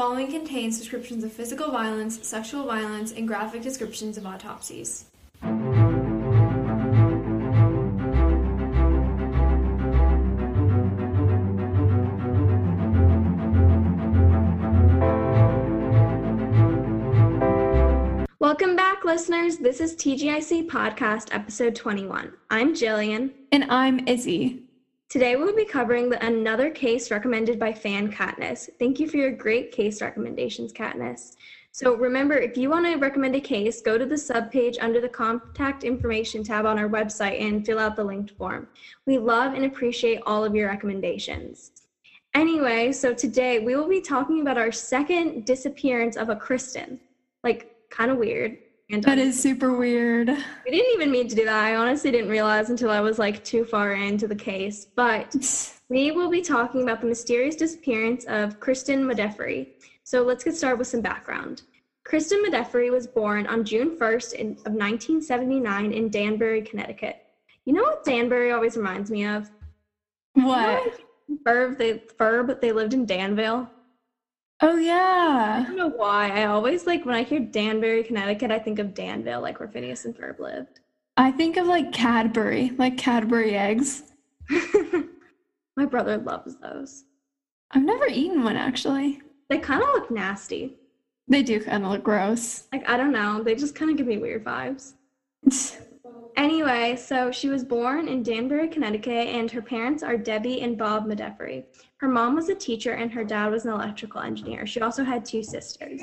following contains descriptions of physical violence, sexual violence, and graphic descriptions of autopsies. Welcome back, listeners. This is TGIC Podcast, episode 21. I'm Jillian. And I'm Izzy. Today we'll be covering the, another case recommended by fan Katniss. Thank you for your great case recommendations, Katniss. So remember, if you want to recommend a case, go to the subpage under the contact information tab on our website and fill out the linked form. We love and appreciate all of your recommendations. Anyway, so today we will be talking about our second disappearance of a Kristen. Like, kind of weird. And that is super weird. We didn't even mean to do that. I honestly didn't realize until I was like too far into the case. But we will be talking about the mysterious disappearance of Kristen Modafferi. So let's get started with some background. Kristen Modafferi was born on June 1st in, of 1979 in Danbury, Connecticut. You know what Danbury always reminds me of? What? You know, Ferb, they Ferb, they lived in Danville. Oh yeah. I don't know why. I always like when I hear Danbury, Connecticut, I think of Danville, like where Phineas and Ferb lived. I think of like Cadbury, like Cadbury eggs. My brother loves those. I've never eaten one actually. They kind of look nasty. They do kind of look gross. Like I don't know, they just kind of give me weird vibes. Anyway, so she was born in Danbury, Connecticut, and her parents are Debbie and Bob Modafferi. Her mom was a teacher and her dad was an electrical engineer. She also had two sisters.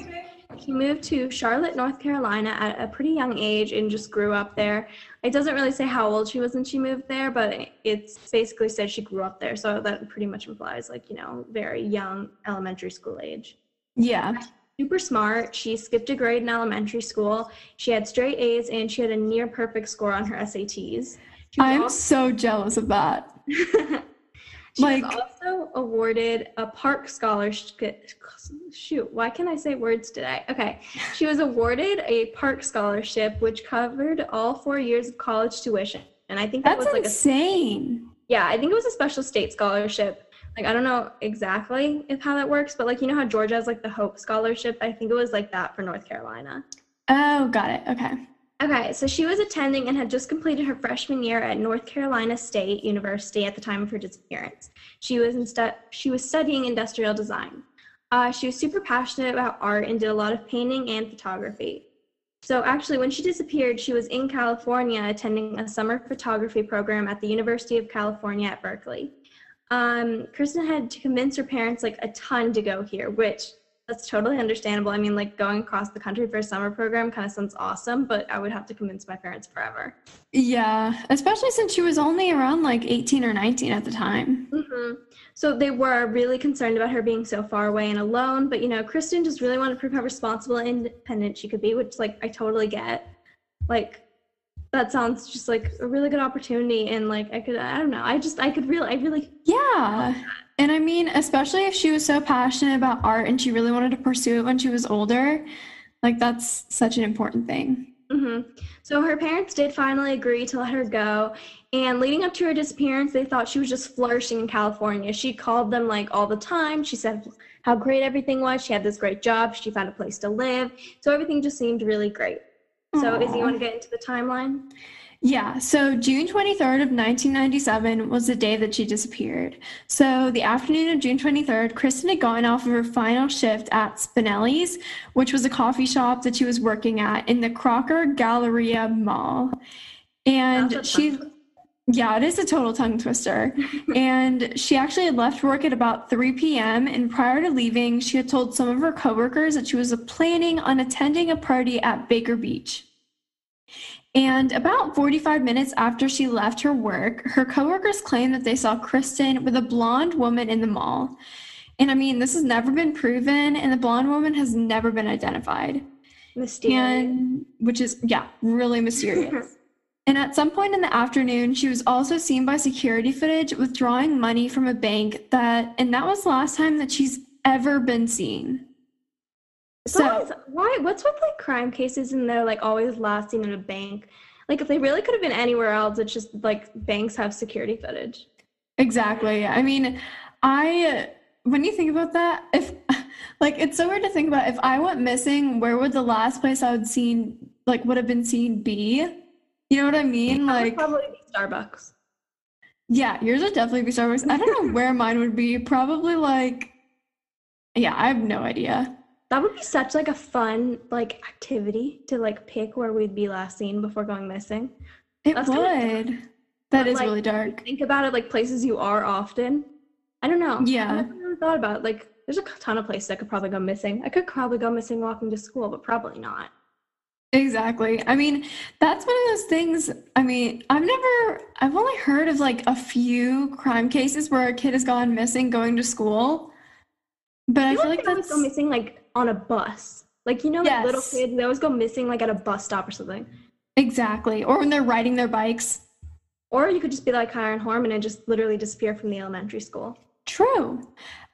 She moved to Charlotte, North Carolina at a pretty young age and just grew up there. It doesn't really say how old she was when she moved there, but it's basically said she grew up there. So that pretty much implies, like, you know, very young elementary school age. Yeah super smart. She skipped a grade in elementary school. She had straight A's and she had a near perfect score on her SATs. I'm also- so jealous of that. she like, was also awarded a Park Scholarship. Shoot, why can't I say words today? Okay. She was awarded a Park Scholarship, which covered all four years of college tuition. And I think that that's was like insane. A, yeah, I think it was a special state scholarship like I don't know exactly if how that works, but like you know how Georgia has like the Hope Scholarship. I think it was like that for North Carolina. Oh, got it. Okay. Okay, so she was attending and had just completed her freshman year at North Carolina State University at the time of her disappearance. She was instead she was studying industrial design. Uh, she was super passionate about art and did a lot of painting and photography. So actually, when she disappeared, she was in California attending a summer photography program at the University of California at Berkeley um, Kristen had to convince her parents like a ton to go here, which that's totally understandable. I mean, like going across the country for a summer program kind of sounds awesome, but I would have to convince my parents forever. Yeah, especially since she was only around like 18 or 19 at the time. Mm-hmm. So they were really concerned about her being so far away and alone, but you know, Kristen just really wanted to prove how responsible and independent she could be, which like I totally get. Like that sounds just like a really good opportunity and like i could i don't know i just i could really i really yeah. And i mean especially if she was so passionate about art and she really wanted to pursue it when she was older like that's such an important thing. Mm-hmm. so her parents did finally agree to let her go. And leading up to her disappearance they thought she was just flourishing in california. She called them like all the time. She said how great everything was. She had this great job. She found a place to live. So everything just seemed really great so, Aww. Izzy, you want to get into the timeline? Yeah, so June 23rd of 1997 was the day that she disappeared. So the afternoon of June 23rd, Kristen had gone off of her final shift at Spinelli's, which was a coffee shop that she was working at in the Crocker Galleria Mall. And she yeah, it is a total tongue twister. and she actually had left work at about 3 p.m. And prior to leaving, she had told some of her coworkers that she was planning on attending a party at Baker Beach. And about 45 minutes after she left her work, her coworkers claimed that they saw Kristen with a blonde woman in the mall. And I mean, this has never been proven, and the blonde woman has never been identified. Mysterious. And, which is, yeah, really mysterious. And at some point in the afternoon, she was also seen by security footage withdrawing money from a bank that, and that was the last time that she's ever been seen. So why? What's with like crime cases and they're like always last seen in a bank? Like if they really could have been anywhere else, it's just like banks have security footage. Exactly. I mean, I when you think about that, if like it's so weird to think about if I went missing, where would the last place I would seen like would have been seen be? You know what I mean? Like probably Starbucks. yeah, yours would definitely be Starbucks. I don't know where mine would be. Probably like yeah, I have no idea. That would be such like a fun like activity to like pick where we'd be last seen before going missing. It That's would. dark. That But, is like, really dark. Think about it like places you are often. I don't know. Yeah. I never really thought about it. like there's a ton of places I could probably go missing. I could probably go missing walking to school, but probably not. Exactly. I mean, that's one of those things. I mean, I've never, I've only heard of like a few crime cases where a kid has gone missing going to school. But I feel like always that's go missing like on a bus. Like you know, like little Yes. kids, they always go missing like at a bus stop or something. exactly. Or when they're riding their bikes. Or you could just be like Kyron Horman and just literally disappear from the elementary school. True.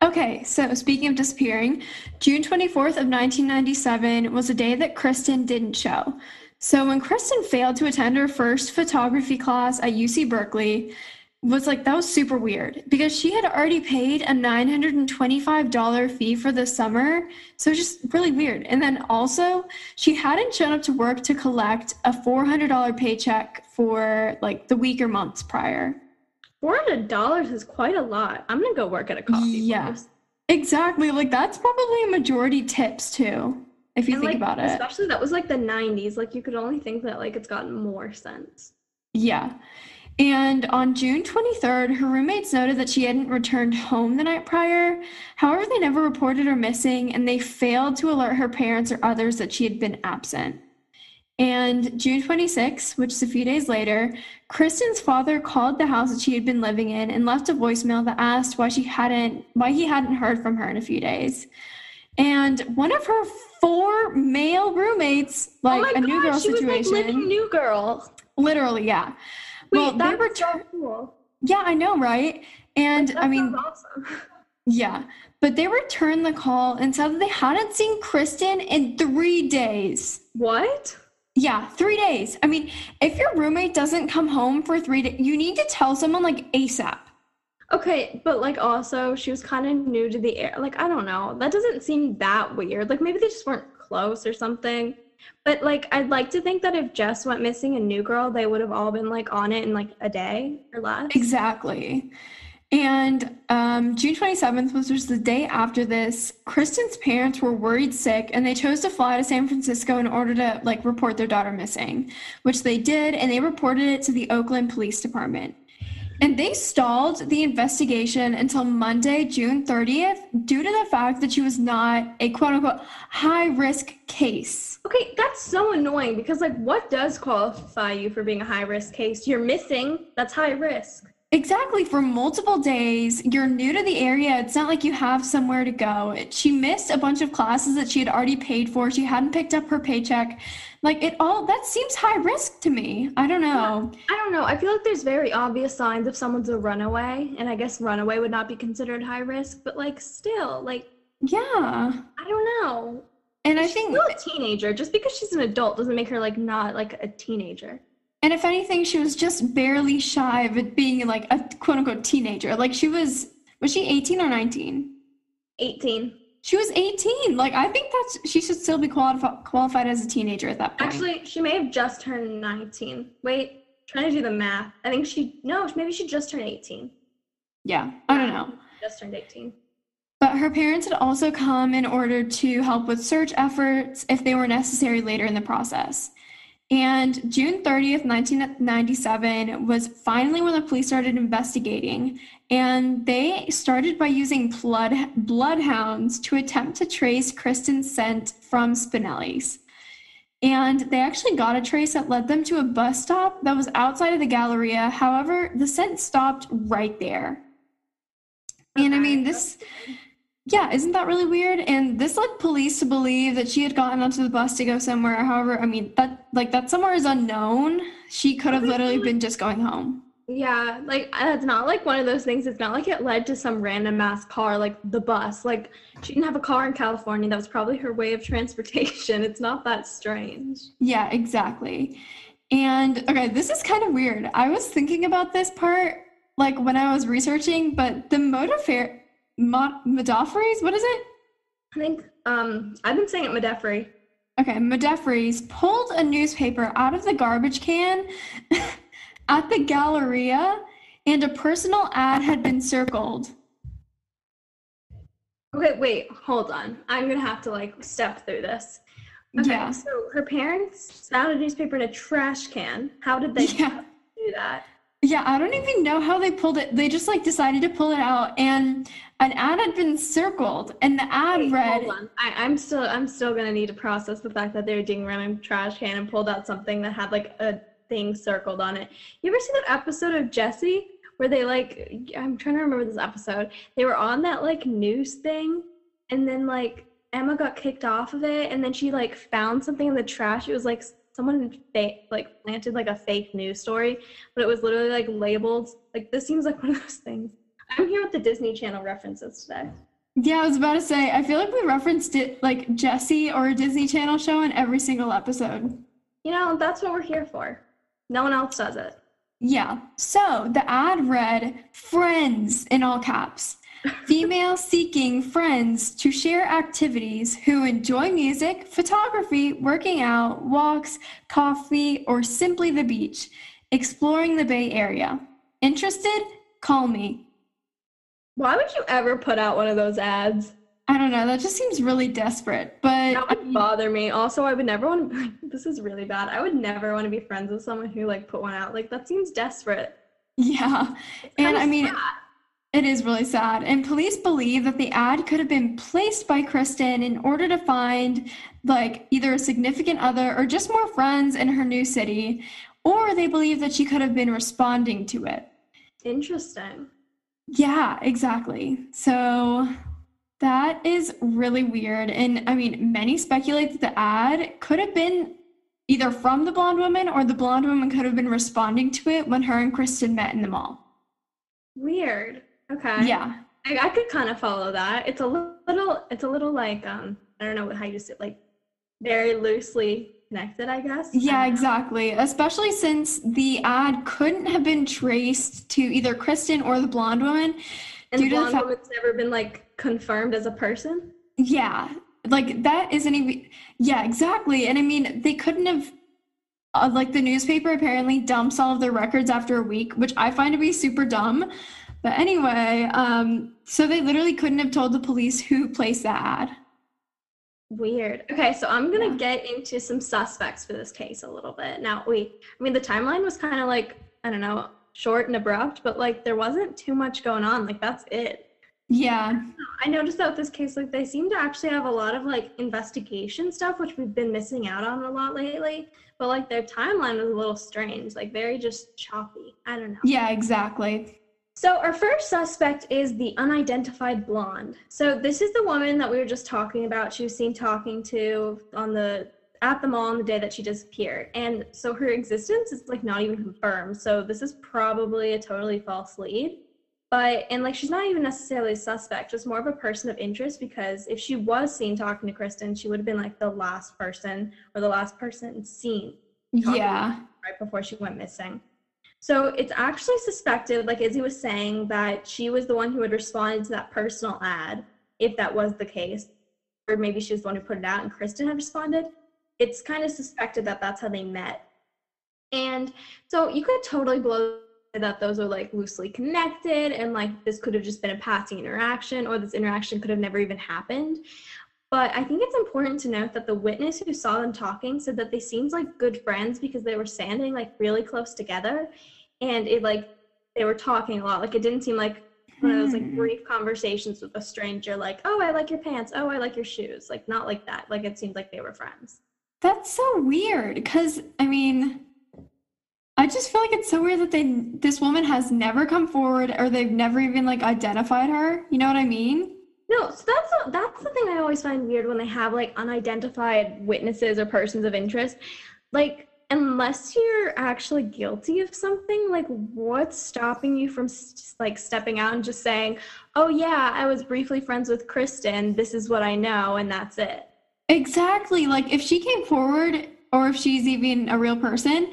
Okay, so speaking of disappearing, June 24th of 1997 was a day that Kristen didn't show. So when Kristen failed to attend her first photography class at UC Berkeley, was like that was super weird because she had already paid a $925 fee for the summer. So just really weird. And then also, she hadn't shown up to work to collect a $400 paycheck for like the week or months prior. Four hundred dollars is quite a lot. I'm gonna go work at a coffee Yeah. place. Exactly. Like that's probably a majority tips too, if you And, think like, about it. Especially that was like the '90s. Like you could only think that like it's gotten more sense. Yeah. And on June 23rd, her roommates noted that she hadn't returned home the night prior. However, they never reported her missing and they failed to alert her parents or others that she had been absent. And June 26, which is a few days later, Kristen's father called the house that she had been living in and left a voicemail that asked why she hadn't why he hadn't heard from her in a few days. And one of her four male roommates, oh like oh a new girl she situation, was like living New Girl. literally, yeah. Wait, well, they that's were so cool. yeah, I know, right? And That I mean, awesome. yeah, but they returned the call and said that they hadn't seen Kristen in three days. What? Yeah, three days. I mean, if your roommate doesn't come home for three days, you need to tell someone like ASAP. Okay, but like also she was kind of new to the air. Like I don't know. That doesn't seem that weird. Like maybe they just weren't close or something. But like I'd like to think that if Jess went missing and New Girl, they would have all been like on it in like a day or less. Exactly. And um, June 27th was just the day after this. Kristen's parents were worried sick and they chose to fly to San Francisco in order to like report their daughter missing, which they did, and they reported it to the Oakland Police Department. And they stalled the investigation until Monday, June 30th, due to the fact that she was not a quote unquote high risk case. Okay, that's so annoying because like what does qualify you for being a high risk case? You're missing. That's high risk. Exactly, for multiple days. You're new to the area. It's not like you have somewhere to go. She missed a bunch of classes that she had already paid for. She hadn't picked up her paycheck. Like it all that seems high risk to me. I don't know. I don't know. I feel like there's very obvious signs if someone's a runaway, and I guess runaway would not be considered high risk, but like still, like Yeah. I don't know. And I She's think still a teenager. Just because she's an adult doesn't make her like not like a teenager. And if anything, she was just barely shy of it being like a quote unquote teenager. Like she was was she 18 or 19? 18. She was 18. Like I think that's she should still be qualifi- qualified as a teenager at that point. Actually, she may have just turned 19. Wait, trying to do the math. I think she no, maybe she just turned 18. yeah. I don't know. Just turned 18. But her parents had also come in order to help with search efforts if they were necessary later in the process. And June 30th, 1997 was finally when the police started investigating. And they started by using blood, bloodhounds to attempt to trace Kristen's scent from Spinelli's. And they actually got a trace that led them to a bus stop that was outside of the Galleria. However, the scent stopped right there. And I mean, this, yeah, isn't that really weird? And this led police to believe that she had gotten onto the bus to go somewhere. However, I mean, that, like, that somewhere is unknown. She could have literally been just going home. Yeah, like uh, it's not like one of those things. It's not like it led to some random ass car, like the bus. Like she didn't have a car in California. That was probably her way of transportation. It's not that strange. Yeah, exactly. And okay, this is kind of weird. I was thinking about this part like when I was researching, but the motive Modafres? What is it? I think um, I've been saying it Modefri. Okay, Modefres pulled a newspaper out of the garbage can at the Galleria, and a personal ad had been circled. Okay, wait, hold on. I'm gonna have to like step through this. Okay, Yeah. so her parents found a newspaper in a trash can. How did they Yeah. do that? Yeah, I don't even know how they pulled it. They just like decided to pull it out, and an ad had been circled, and the ad Wait, read, hold on. I, I'm still I'm still gonna need to process the fact that they were digging around in trash can and pulled out something that had like a thing circled on it. You ever see that episode of Jessie where they like I'm trying to remember this episode. They were on that like news thing and then like Emma got kicked off of it and then she like found something in the trash. It was like someone fa- like planted like a fake news story, but it was literally like labeled like this seems like one of those things. I'm here with the Disney Channel references today. Yeah, I was about to say, I feel like we referenced it like Jessie or a Disney Channel show in every single episode. You know, that's what we're here for. No one else does it. Yeah. So the ad read friends in all caps. Female seeking friends to share activities who enjoy music, photography, working out, walks, coffee, or simply the beach, exploring the Bay Area. Interested? Call me. Why would you ever put out one of those ads? I don't know, that just seems really desperate. But That would bother me. Also, I would never want to. This is really bad. I would never want to be friends with someone who like put one out. Like that seems desperate. yeah. It's And I mean, sad. It is really sad. And police believe that the ad could have been placed by Kristen in order to find like either a significant other or just more friends in her new city, or they believe that she could have been responding to it. interesting. Yeah, exactly. So that is really weird. And I mean, many speculate that the ad could have been either from the blonde woman or the blonde woman could have been responding to it when her and Kristen met in the mall. Weird. Okay. Yeah. I, I could kind of follow that. It's a little. It's a little like um. I don't know how you say like very loosely connected. I guess. Yeah, exactly. Especially since the ad couldn't have been traced to either Kristen or the blonde woman. And due the to the blonde fact- woman's never been like confirmed as a person. Yeah, like that isn't even. Yeah, exactly. And I mean, they couldn't have. Uh, like the newspaper apparently dumps all of their records after a week, which I find to be super dumb. But anyway, um, so they literally couldn't have told the police who placed that ad. Weird. Okay, so I'm gonna Yeah. get into some suspects for this case a little bit. Now, we, I mean, the timeline was kind of like, I don't know, short and abrupt, but like there wasn't too much going on. Like, that's it. Yeah, I noticed that with this case, like, they seem to actually have a lot of like investigation stuff, which we've been missing out on a lot lately. But like, their timeline was a little strange, like, very just choppy. I don't know. yeah, exactly. So our first suspect is the unidentified blonde. So this is the woman that we were just talking about. She was seen talking to on the at the mall on the day that she disappeared. And so her existence is like not even confirmed. So this is probably a totally false lead. But and like she's not even necessarily a suspect, just more of a person of interest because if she was seen talking to Kristen, she would have been like the last person or the last person seen Yeah, right before she went missing. So it's actually suspected, like Izzy was saying, that she was the one who had responded to that personal ad, if that was the case. Or maybe she was the one who put it out and Kristen had responded. It's kind of suspected that that's how they met. And so you could totally blow that those are like loosely connected and like this could have just been a passing interaction or this interaction could have never even happened. But I think it's important to note that the witness who saw them talking said that they seemed like good friends because they were standing like really close together and it like they were talking a lot. Like it didn't seem like one of those like Hmm. brief conversations with a stranger, like, oh, I like your pants. Oh, I like your shoes. Like not like that. Like it seemed like they were friends. That's so weird because I mean, I just feel like it's so weird that they this woman has never come forward or they've never even like identified her. You know what I mean? No, so that's that's the thing I always find weird when they have like unidentified witnesses or persons of interest. Like unless you're actually guilty of something, like what's stopping you from like stepping out and just saying, "Oh yeah, I was briefly friends with Kristen. This is what I know and that's it." Exactly. Like if she came forward or if she's even a real person,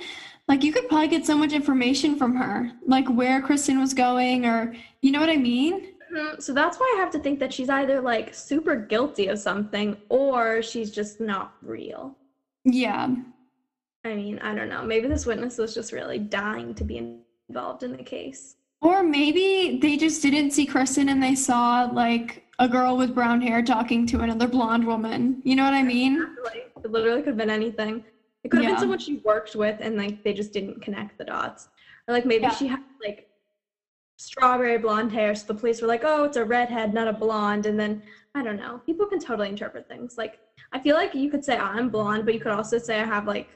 like you could probably get so much information from her, like where Kristen was going or you know what I mean? Mhm. So that's why I have to think that she's either like super guilty of something or she's just not real. Yeah. I mean, I don't know. Maybe this witness was just really dying to be involved in the case. Or maybe they just didn't see Kristen and they saw like a girl with brown hair talking to another blonde woman. You know what I mean? Literally, it literally could have been anything. It could have Yeah. been someone she worked with and like they just didn't connect the dots. Or like maybe Yeah. she had strawberry blonde hair, so the police were like, oh, it's a redhead, not a blonde. And then I don't know. People can totally interpret things. Like I feel like you could say I'm blonde, but you could also say I have like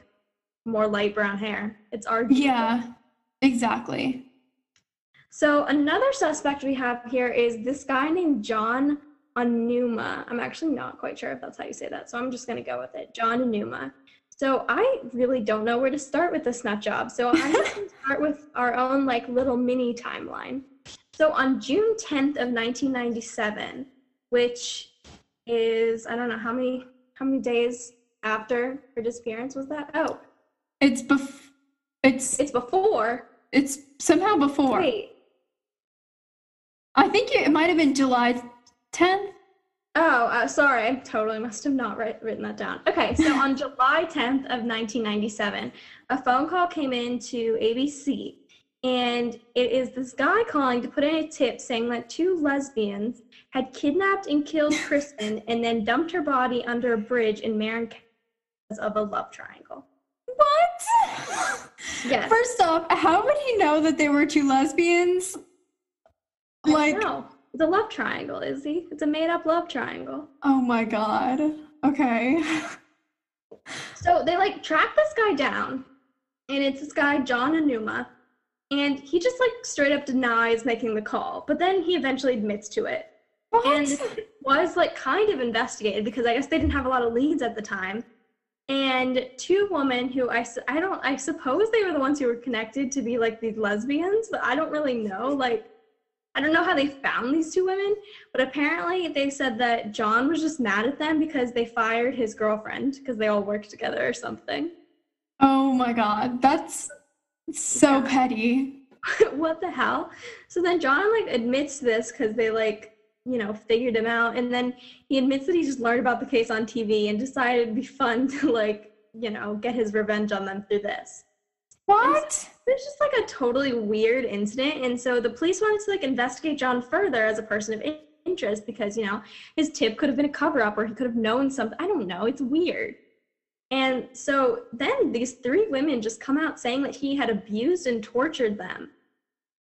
more light brown hair. It's arguable. Yeah. Exactly. So another suspect we have here is this guy named John Anuma. I'm actually not quite sure if that's how you say that, so I'm just gonna go with it. John Onuma. So I really don't know where to start with this nut job. So I'm gonna start with our own like little mini timeline. So on June 10th of 1997, which is I don't know how many how many days after her disappearance was that? Oh, It's bef- it's it's before. it's somehow before. Wait. I think it might have been July 10th. Oh, uh, sorry. I totally must have not write, written that down. Okay, so on July 10th of 1997, a phone call came in to ABC, and it is this guy calling to put in a tip saying that two lesbians had kidnapped and killed Kristen and then dumped her body under a bridge in Marin because of a love triangle. What? Yes. First off, how would he know that they were two lesbians? Like, no, it's a love triangle, Izzy. It's a made-up love triangle. oh my god. Okay. So they like track this guy down, and it's this guy John Anuma, and he just like straight up denies making the call, but then he eventually admits to it. And What? it was like kind of investigated because I guess they didn't have a lot of leads at the time. And two women who I, I don't I suppose they were the ones who were connected to be like these lesbians, but I don't really know. Like I don't know how they found these two women, but apparently they said that John was just mad at them because they fired his girlfriend because they all worked together or something. Oh my god. That's so Yeah. petty. what the hell? So then John like admits this because they like, you know, figured him out. And then he admits that he just learned about the case on TV and decided it'd be fun to like, you know, get his revenge on them through this. What? It's just like a totally weird incident. And so the police wanted to like investigate John further as a person of interest because, you know, his tip could have been a cover up or he could have known something. I don't know. It's weird. And so then these three women just come out saying that he had abused and tortured them.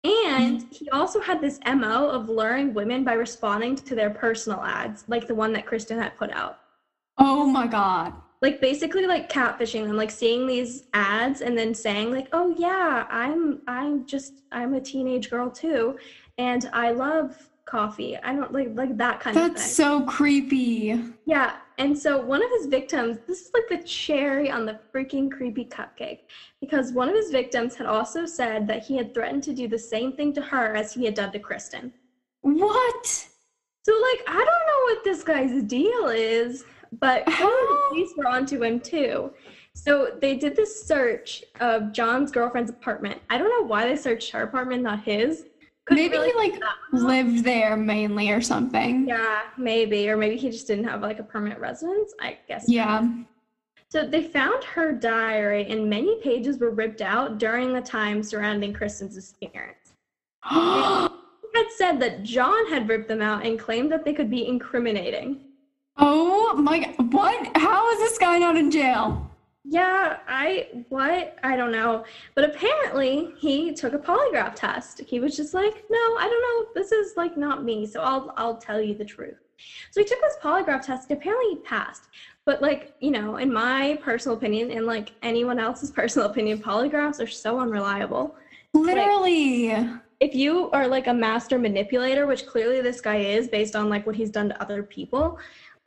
And mm-hmm. he also had this MO of luring women by responding to their personal ads, like the one that Kristen had put out. Oh my god. Like basically like catfishing them, like seeing these ads and then saying like, "Oh yeah, I'm I'm just I'm a teenage girl too and I love coffee." I don't like like that kind of That's so creepy. Yeah, and so one of his victims, this is like the cherry on the freaking creepy cupcake, because one of his victims had also said that he had threatened to do the same thing to her as he had done to Kristen. What? So, like, I don't know what this guy's deal is, but the police were onto him too. So they did this search of John's girlfriend's apartment. I don't know why they searched her apartment, not his. Couldn't Maybe really he like figure that out. lived there mainly or something. Yeah, maybe, or maybe he just didn't have like a permanent residence. I guess. Yeah. So they found her diary, and many pages were ripped out during the time surrounding Kristen's disappearance. Had said that John had ripped them out and claimed that they could be incriminating. Oh my god. What? How is this guy not in jail? Yeah, I what? I don't know. But apparently he took a polygraph test. He was just like, "No, I don't know. This is like not me. So I'll I'll tell you the truth." So he took this polygraph test. And apparently he passed. But like, you know, in my personal opinion and like anyone else's personal opinion, polygraphs are so unreliable. Literally. If you are like a master manipulator, which clearly this guy is based on like what he's done to other people,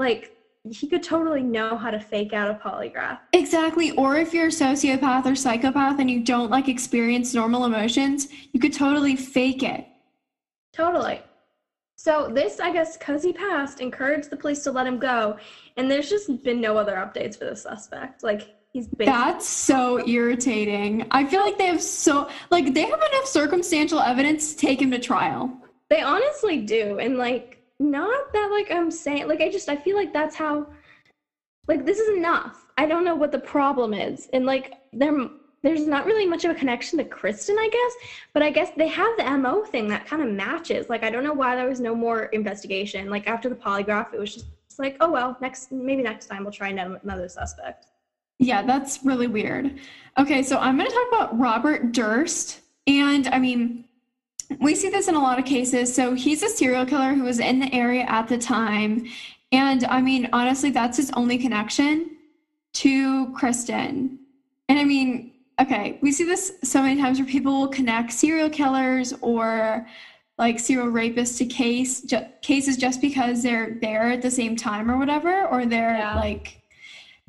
like he could totally know how to fake out a polygraph. Exactly. Or if you're a sociopath or psychopath and you don't like experience normal emotions, you could totally fake it. Totally. So this, I guess, because he passed, encouraged the police to let him go, and there's just been no other updates for the suspect. Like he's been. That's so irritating. I feel like they have so like they have enough circumstantial evidence to take him to trial. They honestly do. And like not that like I'm saying like I just I feel like that's how like this is enough. I don't know what the problem is. And like there there's not really much of a connection to Kristen, I guess, but I guess they have the MO thing that kind of matches. Like I don't know why there was no more investigation. Like after the polygraph, it was just like, oh well, next maybe next time we'll try another suspect. Yeah, that's really weird. Okay, so I'm going to talk about Robert Durst. And I mean, we see this in a lot of cases. So he's a serial killer who was in the area at the time. And I mean, honestly, that's his only connection to Kristen. And I mean, okay, we see this so many times where people will connect serial killers or like serial rapists to case ju- cases just because they're there at the same time or whatever, or they're yeah. like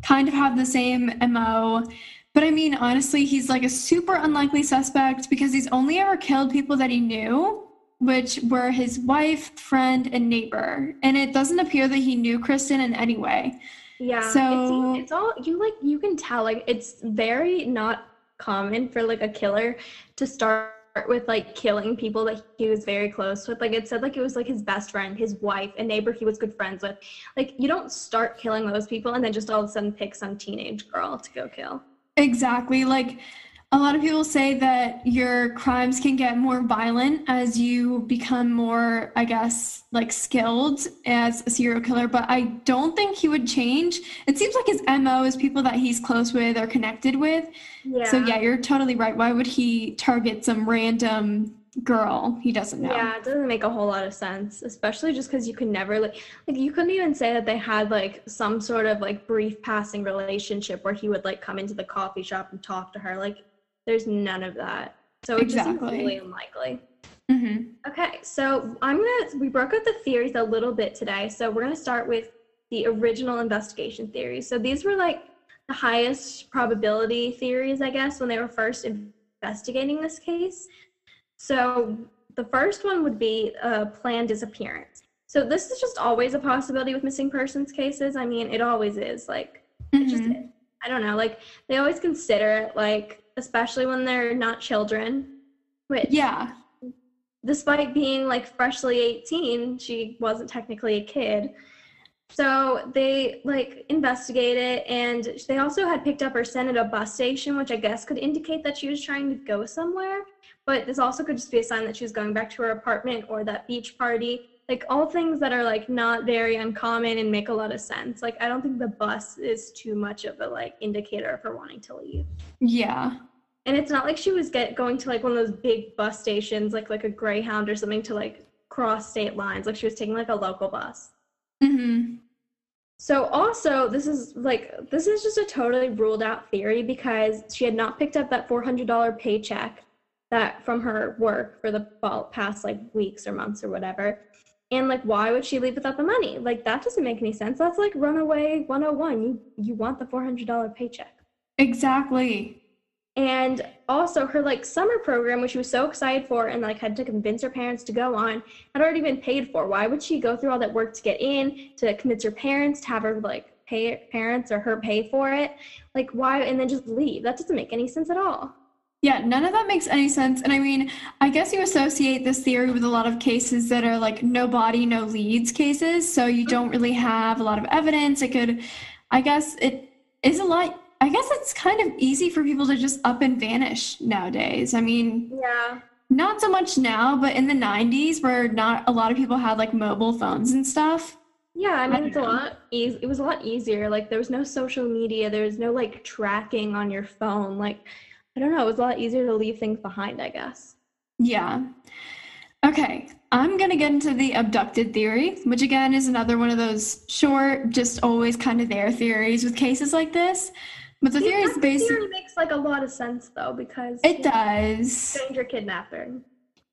kind of have the same MO. But I mean, honestly, he's like a super unlikely suspect because he's only ever killed people that he knew, which were his wife, friend, and neighbor. And it doesn't appear that he knew Kristen in any way. Yeah. So it's, it's all you like. You can tell like it's very not common for like a killer to start with like killing people that he was very close with. Like it said like it was like his best friend, his wife, a neighbor he was good friends with. Like you don't start killing those people and then just all of a sudden pick some teenage girl to go kill. Exactly. Like a lot of people say that your crimes can get more violent as you become more, I guess, like skilled as a serial killer, but I don't think he would change. It seems like his MO is people that he's close with or connected with. Yeah. So, yeah, you're totally right. Why would he target some random girl he doesn't know yeah it doesn't make a whole lot of sense especially just because you can never like like you couldn't even say that they had like some sort of like brief passing relationship where he would like come into the coffee shop and talk to her like there's none of that. So it exactly. just seems really unlikely. Mm-hmm. Okay, so I'm gonna we broke up the theories a little bit today. So we're gonna start with the original investigation theories. So these were like the highest probability theories, I guess, when they were first investigating this case. So the first one would be a planned disappearance. So this is just always a possibility with missing persons cases. I mean, it always is. Like, mm-hmm. just. I don't know. Like they always consider it like especially when they're not children. Which, yeah. Despite being like freshly 18, she wasn't technically a kid. So they like investigate it, and they also had picked up her son at a bus station, which I guess could indicate that she was trying to go somewhere. But this also could just be a sign that she's going back to her apartment or that beach party. Like all things that are like not very uncommon and make a lot of sense. Like I don't think the bus is too much of a like indicator of her wanting to leave. Yeah and it's not like she was get going to like one of those big bus stations like like a greyhound or something to like cross state lines like she was taking like a local bus mm-hmm. so also this is like this is just a totally ruled out theory because she had not picked up that $400 paycheck that from her work for the past like weeks or months or whatever. And like why would she leave without the money? Like that doesn't make any sense. That's like runaway 101 you you want the $400 paycheck. Exactly. And also her like summer program which she was so excited for and like had to convince her parents to go on had already been paid for. Why would she go through all that work to get in to convince her parents to have her like pay parents or her pay for it? Like why and then just leave? That doesn't make any sense at all yeah, none of that makes any sense. And I mean, I guess you associate this theory with a lot of cases that are like no body, no leads cases. So you don't mm-hmm. really have a lot of evidence. It could, I guess, it is a lot I guess it's kind of easy for people to just up and vanish nowadays. I mean, yeah. Not so much now, but in the 90s where not a lot of people had like mobile phones and stuff. Yeah, I mean I it's know. a lot easy it was a lot easier. Like there was no social media, there was no like tracking on your phone. Like I don't know, it was a lot easier to leave things behind, I guess. Yeah. Okay, I'm going to get into the abducted theory, which again is another one of those short, just always kind of there theories with cases like this. But the theory is basically theory makes like a lot of sense though because it does. Stranger kidnapper.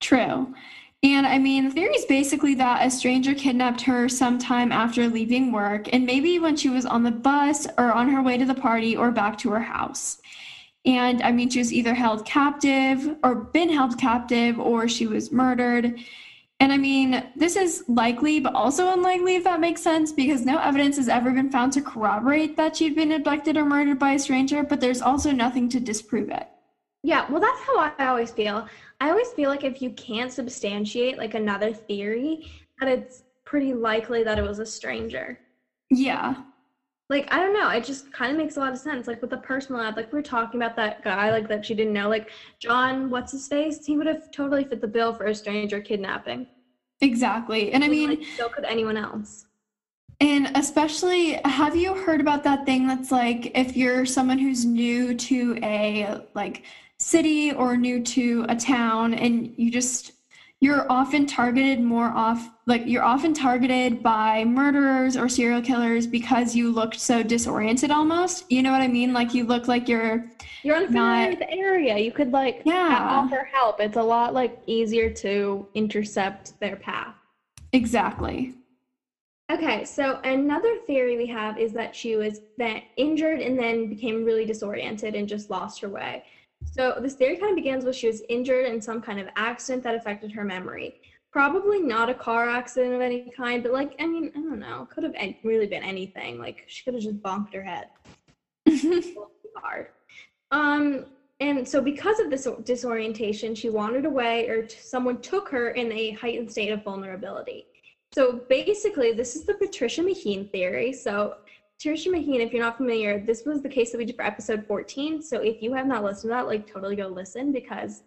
True. And I mean, the theory is basically that a stranger kidnapped her sometime after leaving work, and maybe when she was on the bus or on her way to the party or back to her house. And I mean, she was either held captive or been held captive or she was murdered. And I mean, this is likely, but also unlikely, if that makes sense, because no evidence has ever been found to corroborate that she'd been abducted or murdered by a stranger, but there's also nothing to disprove it. Yeah, well, that's how I always feel. I always feel like if you can't substantiate like another theory, that it's pretty likely that it was a stranger. Yeah. Like, I don't know, it just kind of makes a lot of sense. Like with the personal ad, like we are talking about that guy, like that she didn't know, like John, what's his face? He would have totally fit the bill for a stranger kidnapping. Exactly. And I mean, like, so could anyone else. And especially, have you heard about that thing that's like if you're someone who's new to a like city or new to a town and you just you're often targeted more off like you're often targeted by murderers or serial killers because you looked so disoriented almost. You know what i mean? Like you look like you're you're unfamiliar with the area. You could like yeah. offer help. It's a lot like easier to intercept their path. Exactly. Okay so another theory we have is that she was then injured and then became really disoriented and just lost her way so this theory kind of begins with she was injured in some kind of accident that affected her memory. Probably not a car accident of any kind, but like, I mean, I don't know, could have really been anything. Like she could have just bonked her head. hard. Um, and so because of this disorientation, she wandered away or t- someone took her in a heightened state of vulnerability. So basically, this is the Patricia Maheen theory. So Patricia Maheen, if you're not familiar, this was the case that we did for episode 14. So if you have not listened to that, like totally go listen because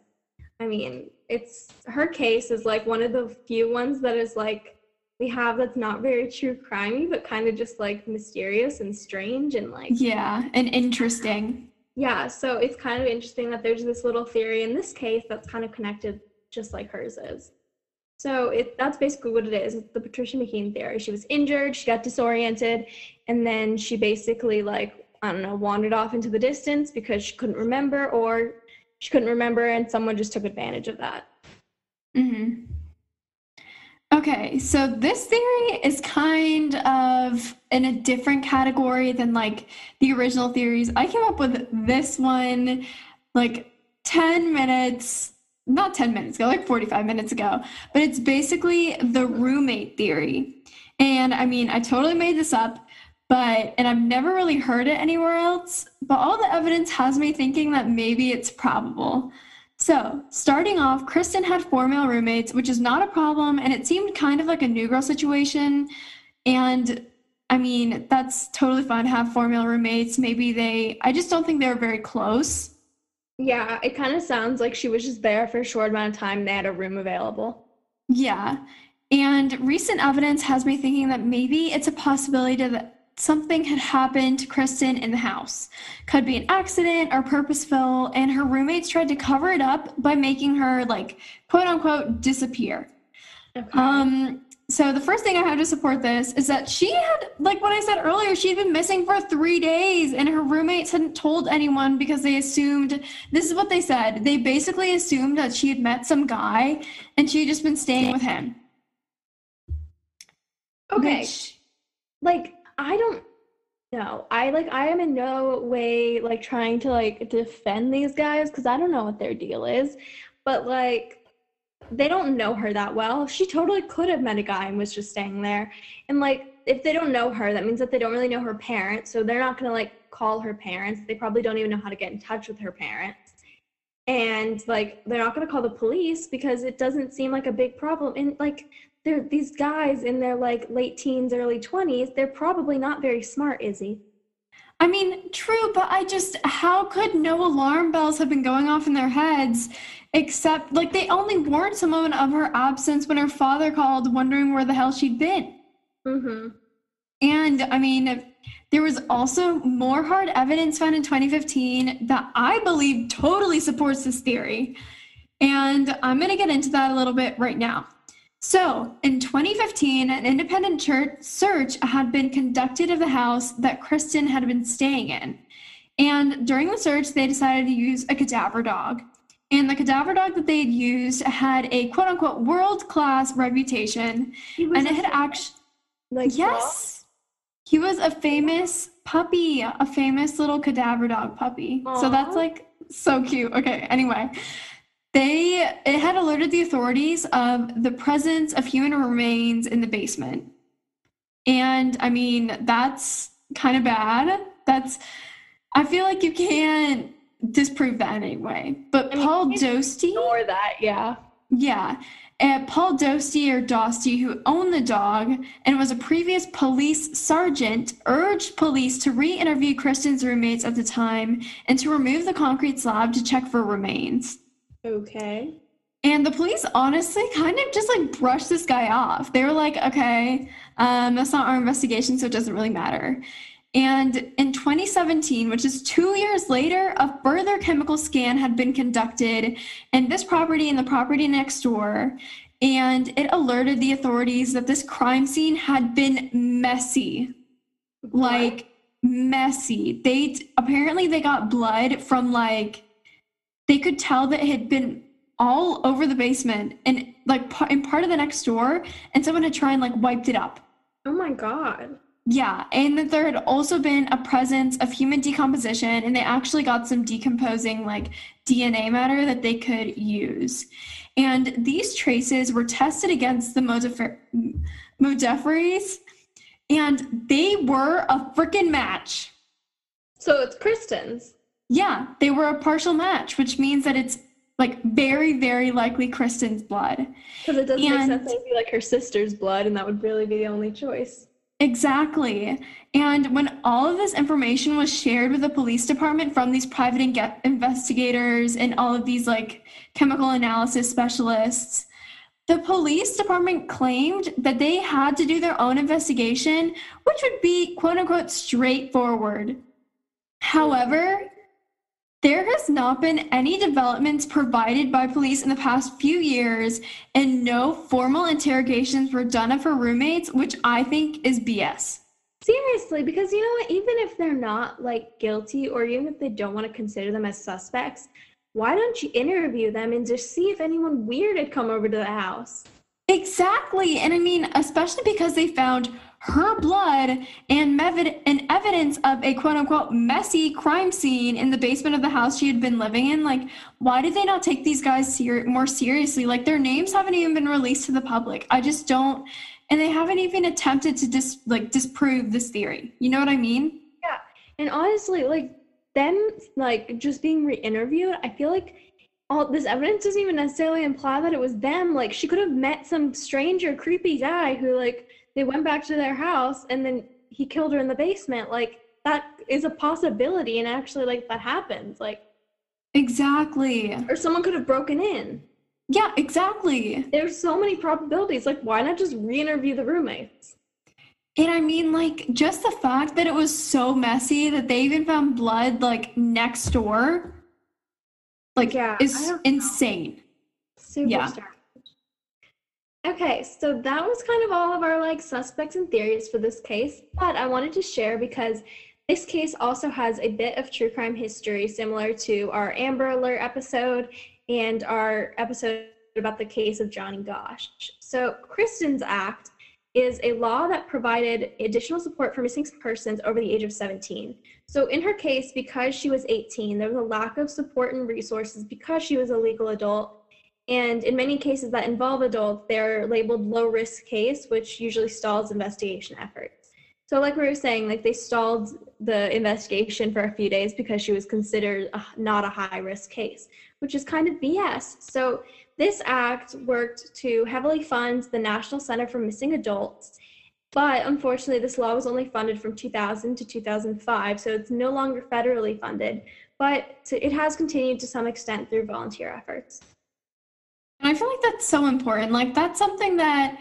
I mean, it's her case is like one of the few ones that is like we have that's not very true crimey, but kind of just like mysterious and strange and like Yeah, and interesting. Yeah, so it's kind of interesting that there's this little theory in this case that's kind of connected just like hers is. So it, that's basically what it is. It's the Patricia Maheen theory. She was injured, she got disoriented, and then she basically like I don't know wandered off into the distance because she couldn't remember, or she couldn't remember, and someone just took advantage of that. Hmm. Okay, so this theory is kind of in a different category than like the original theories. I came up with this one like 10 minutes not 10 minutes ago, like 45 minutes ago, but it's basically the roommate theory. And I mean, I totally made this up, but, and I've never really heard it anywhere else, but all the evidence has me thinking that maybe it's probable. So, starting off, Kristen had four male roommates, which is not a problem, and it seemed kind of like a new girl situation. And I mean, that's totally fine to have four male roommates. Maybe they, I just don't think they were very close. Yeah, it kind of sounds like she was just there for a short amount of time. And they had a room available. Yeah. And recent evidence has me thinking that maybe it's a possibility that something had happened to Kristen in the house. Could be an accident or purposeful, and her roommates tried to cover it up by making her, like, quote unquote, disappear. Okay. Um, so the first thing I have to support this is that she had, like what I said earlier, she'd been missing for three days and her roommates hadn't told anyone because they assumed this is what they said. They basically assumed that she had met some guy and she had just been staying with him. Okay. Which, like, I don't know. I like I am in no way like trying to like defend these guys because I don't know what their deal is. But like they don't know her that well. She totally could have met a guy and was just staying there. And like, if they don't know her, that means that they don't really know her parents. So they're not gonna like call her parents. They probably don't even know how to get in touch with her parents. And like, they're not gonna call the police because it doesn't seem like a big problem. And like, they're these guys in their like late teens, early 20s, they're probably not very smart, Izzy. I mean, true, but I just, how could no alarm bells have been going off in their heads except, like, they only warned someone of her absence when her father called, wondering where the hell she'd been. Mm-hmm. And I mean, there was also more hard evidence found in 2015 that I believe totally supports this theory. And I'm going to get into that a little bit right now. So, in 2015, an independent church search had been conducted of the house that Kristen had been staying in. And during the search, they decided to use a cadaver dog. And the cadaver dog that they had used had a quote unquote world class reputation. And it had actually. Like, yes. He was a famous puppy, a famous little cadaver dog puppy. Aww. So that's like so cute. Okay, anyway. They it had alerted the authorities of the presence of human remains in the basement. And I mean, that's kind of bad. That's I feel like you can't disprove that in any way. But I mean, Paul Dostie, Ignore that, yeah. yeah, uh, Paul Dostie or Dostie, who owned the dog and was a previous police sergeant, urged police to re-interview Kristen's roommates at the time and to remove the concrete slab to check for remains. Okay. And the police honestly kind of just like brushed this guy off. They were like, okay, um, that's not our investigation, so it doesn't really matter. And in 2017, which is two years later, a further chemical scan had been conducted in this property and the property next door. And it alerted the authorities that this crime scene had been messy. Like, messy. They apparently they got blood from like, they could tell that it had been all over the basement and like in part of the next door, and someone had tried and like wiped it up. Oh my god. Yeah, and that there had also been a presence of human decomposition, and they actually got some decomposing like DNA matter that they could use. And these traces were tested against the Modef- and they were a freaking match. So it's Kristen's. Yeah, they were a partial match, which means that it's like very, very likely Kristen's blood. Because it doesn't And- make sense that would be like her sister's blood, and that would really be the only choice. Exactly. And when all of this information was shared with the police department from these private investigators and all of these like chemical analysis specialists, the police department claimed that they had to do their own investigation, which would be quote unquote straightforward. However, there has not been any developments provided by police in the past few years, and no formal interrogations were done of her roommates, which I think is BS. Seriously, because you know what? Even if they're not like guilty, or even if they don't want to consider them as suspects, why don't you interview them and just see if anyone weird had come over to the house? Exactly. And I mean, especially because they found her blood and, and evidence of a quote unquote messy crime scene in the basement of the house she had been living in. Like, why did they not take these guys ser- more seriously? Like, their names haven't even been released to the public. I just don't. And they haven't even attempted to dis- like disprove this theory. You know what I mean? Yeah. And honestly, like them like just being re-interviewed, I feel like all this evidence doesn't even necessarily imply that it was them. Like she could have met some stranger, creepy guy who like they went back to their house and then he killed her in the basement. Like that is a possibility and actually like that happens. Like Exactly. or someone could have broken in. Yeah, exactly. There's so many probabilities. Like why not just re-interview the roommates? And I mean, like, just the fact that it was so messy that they even found blood like next door, like, Yeah, is insane. Super Yeah. Okay, so that was kind of all of our like suspects and theories for this case, but I wanted to share because this case also has a bit of true crime history similar to our Amber Alert episode and our episode about the case of Johnny Gosch. So, Kristen's Act is a law that provided additional support for missing persons over the age of 17. So, in her case, because she was 18, there was a lack of support and resources because she was a legal adult. And in many cases that involve adults, they're labeled low risk case, which usually stalls investigation efforts. So, like we were saying, like they stalled the investigation for a few days because she was considered a, not a high risk case, which is kind of BS. So, this act worked to heavily fund the National Center for Missing Adults, but unfortunately, this law was only funded from 2000 to 2005, so it's no longer federally funded, but it has continued to some extent through volunteer efforts. And I feel like that's so important. Like, that's something that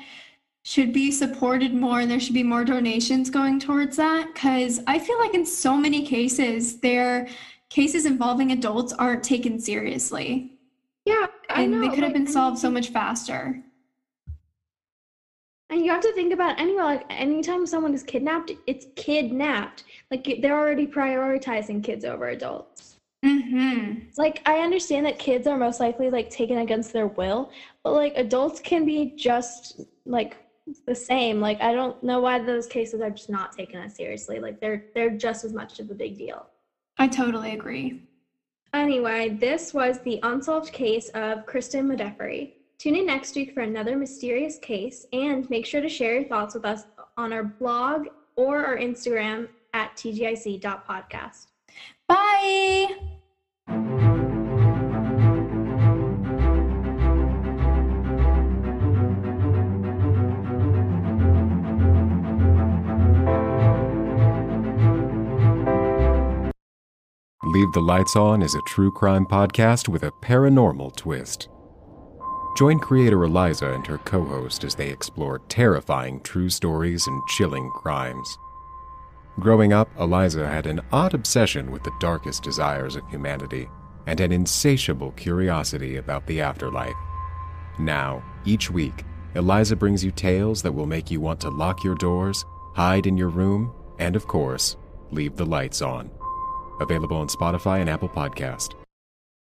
should be supported more, and there should be more donations going towards that. Because I feel like in so many cases, their cases involving adults aren't taken seriously, Yeah, I and know. they could have like, been solved so much faster. And you have to think about anyway, like anytime someone is kidnapped, it's kidnapped. Like they're already prioritizing kids over adults. Mm-hmm. Like I understand that kids are most likely like taken against their will, but like adults can be just like the same. Like I don't know why those cases are just not taken as seriously. Like they're they're just as much of a big deal. I totally agree. Anyway, this was the unsolved case of Kristen Modafferi. Tune in next week for another mysterious case and make sure to share your thoughts with us on our blog or our Instagram at tgic.podcast. Bye. Leave the Lights On is a true crime podcast with a paranormal twist. Join creator Eliza and her co host as they explore terrifying true stories and chilling crimes. Growing up, Eliza had an odd obsession with the darkest desires of humanity and an insatiable curiosity about the afterlife. Now, each week, Eliza brings you tales that will make you want to lock your doors, hide in your room, and of course, leave the lights on. Available on Spotify and Apple Podcast.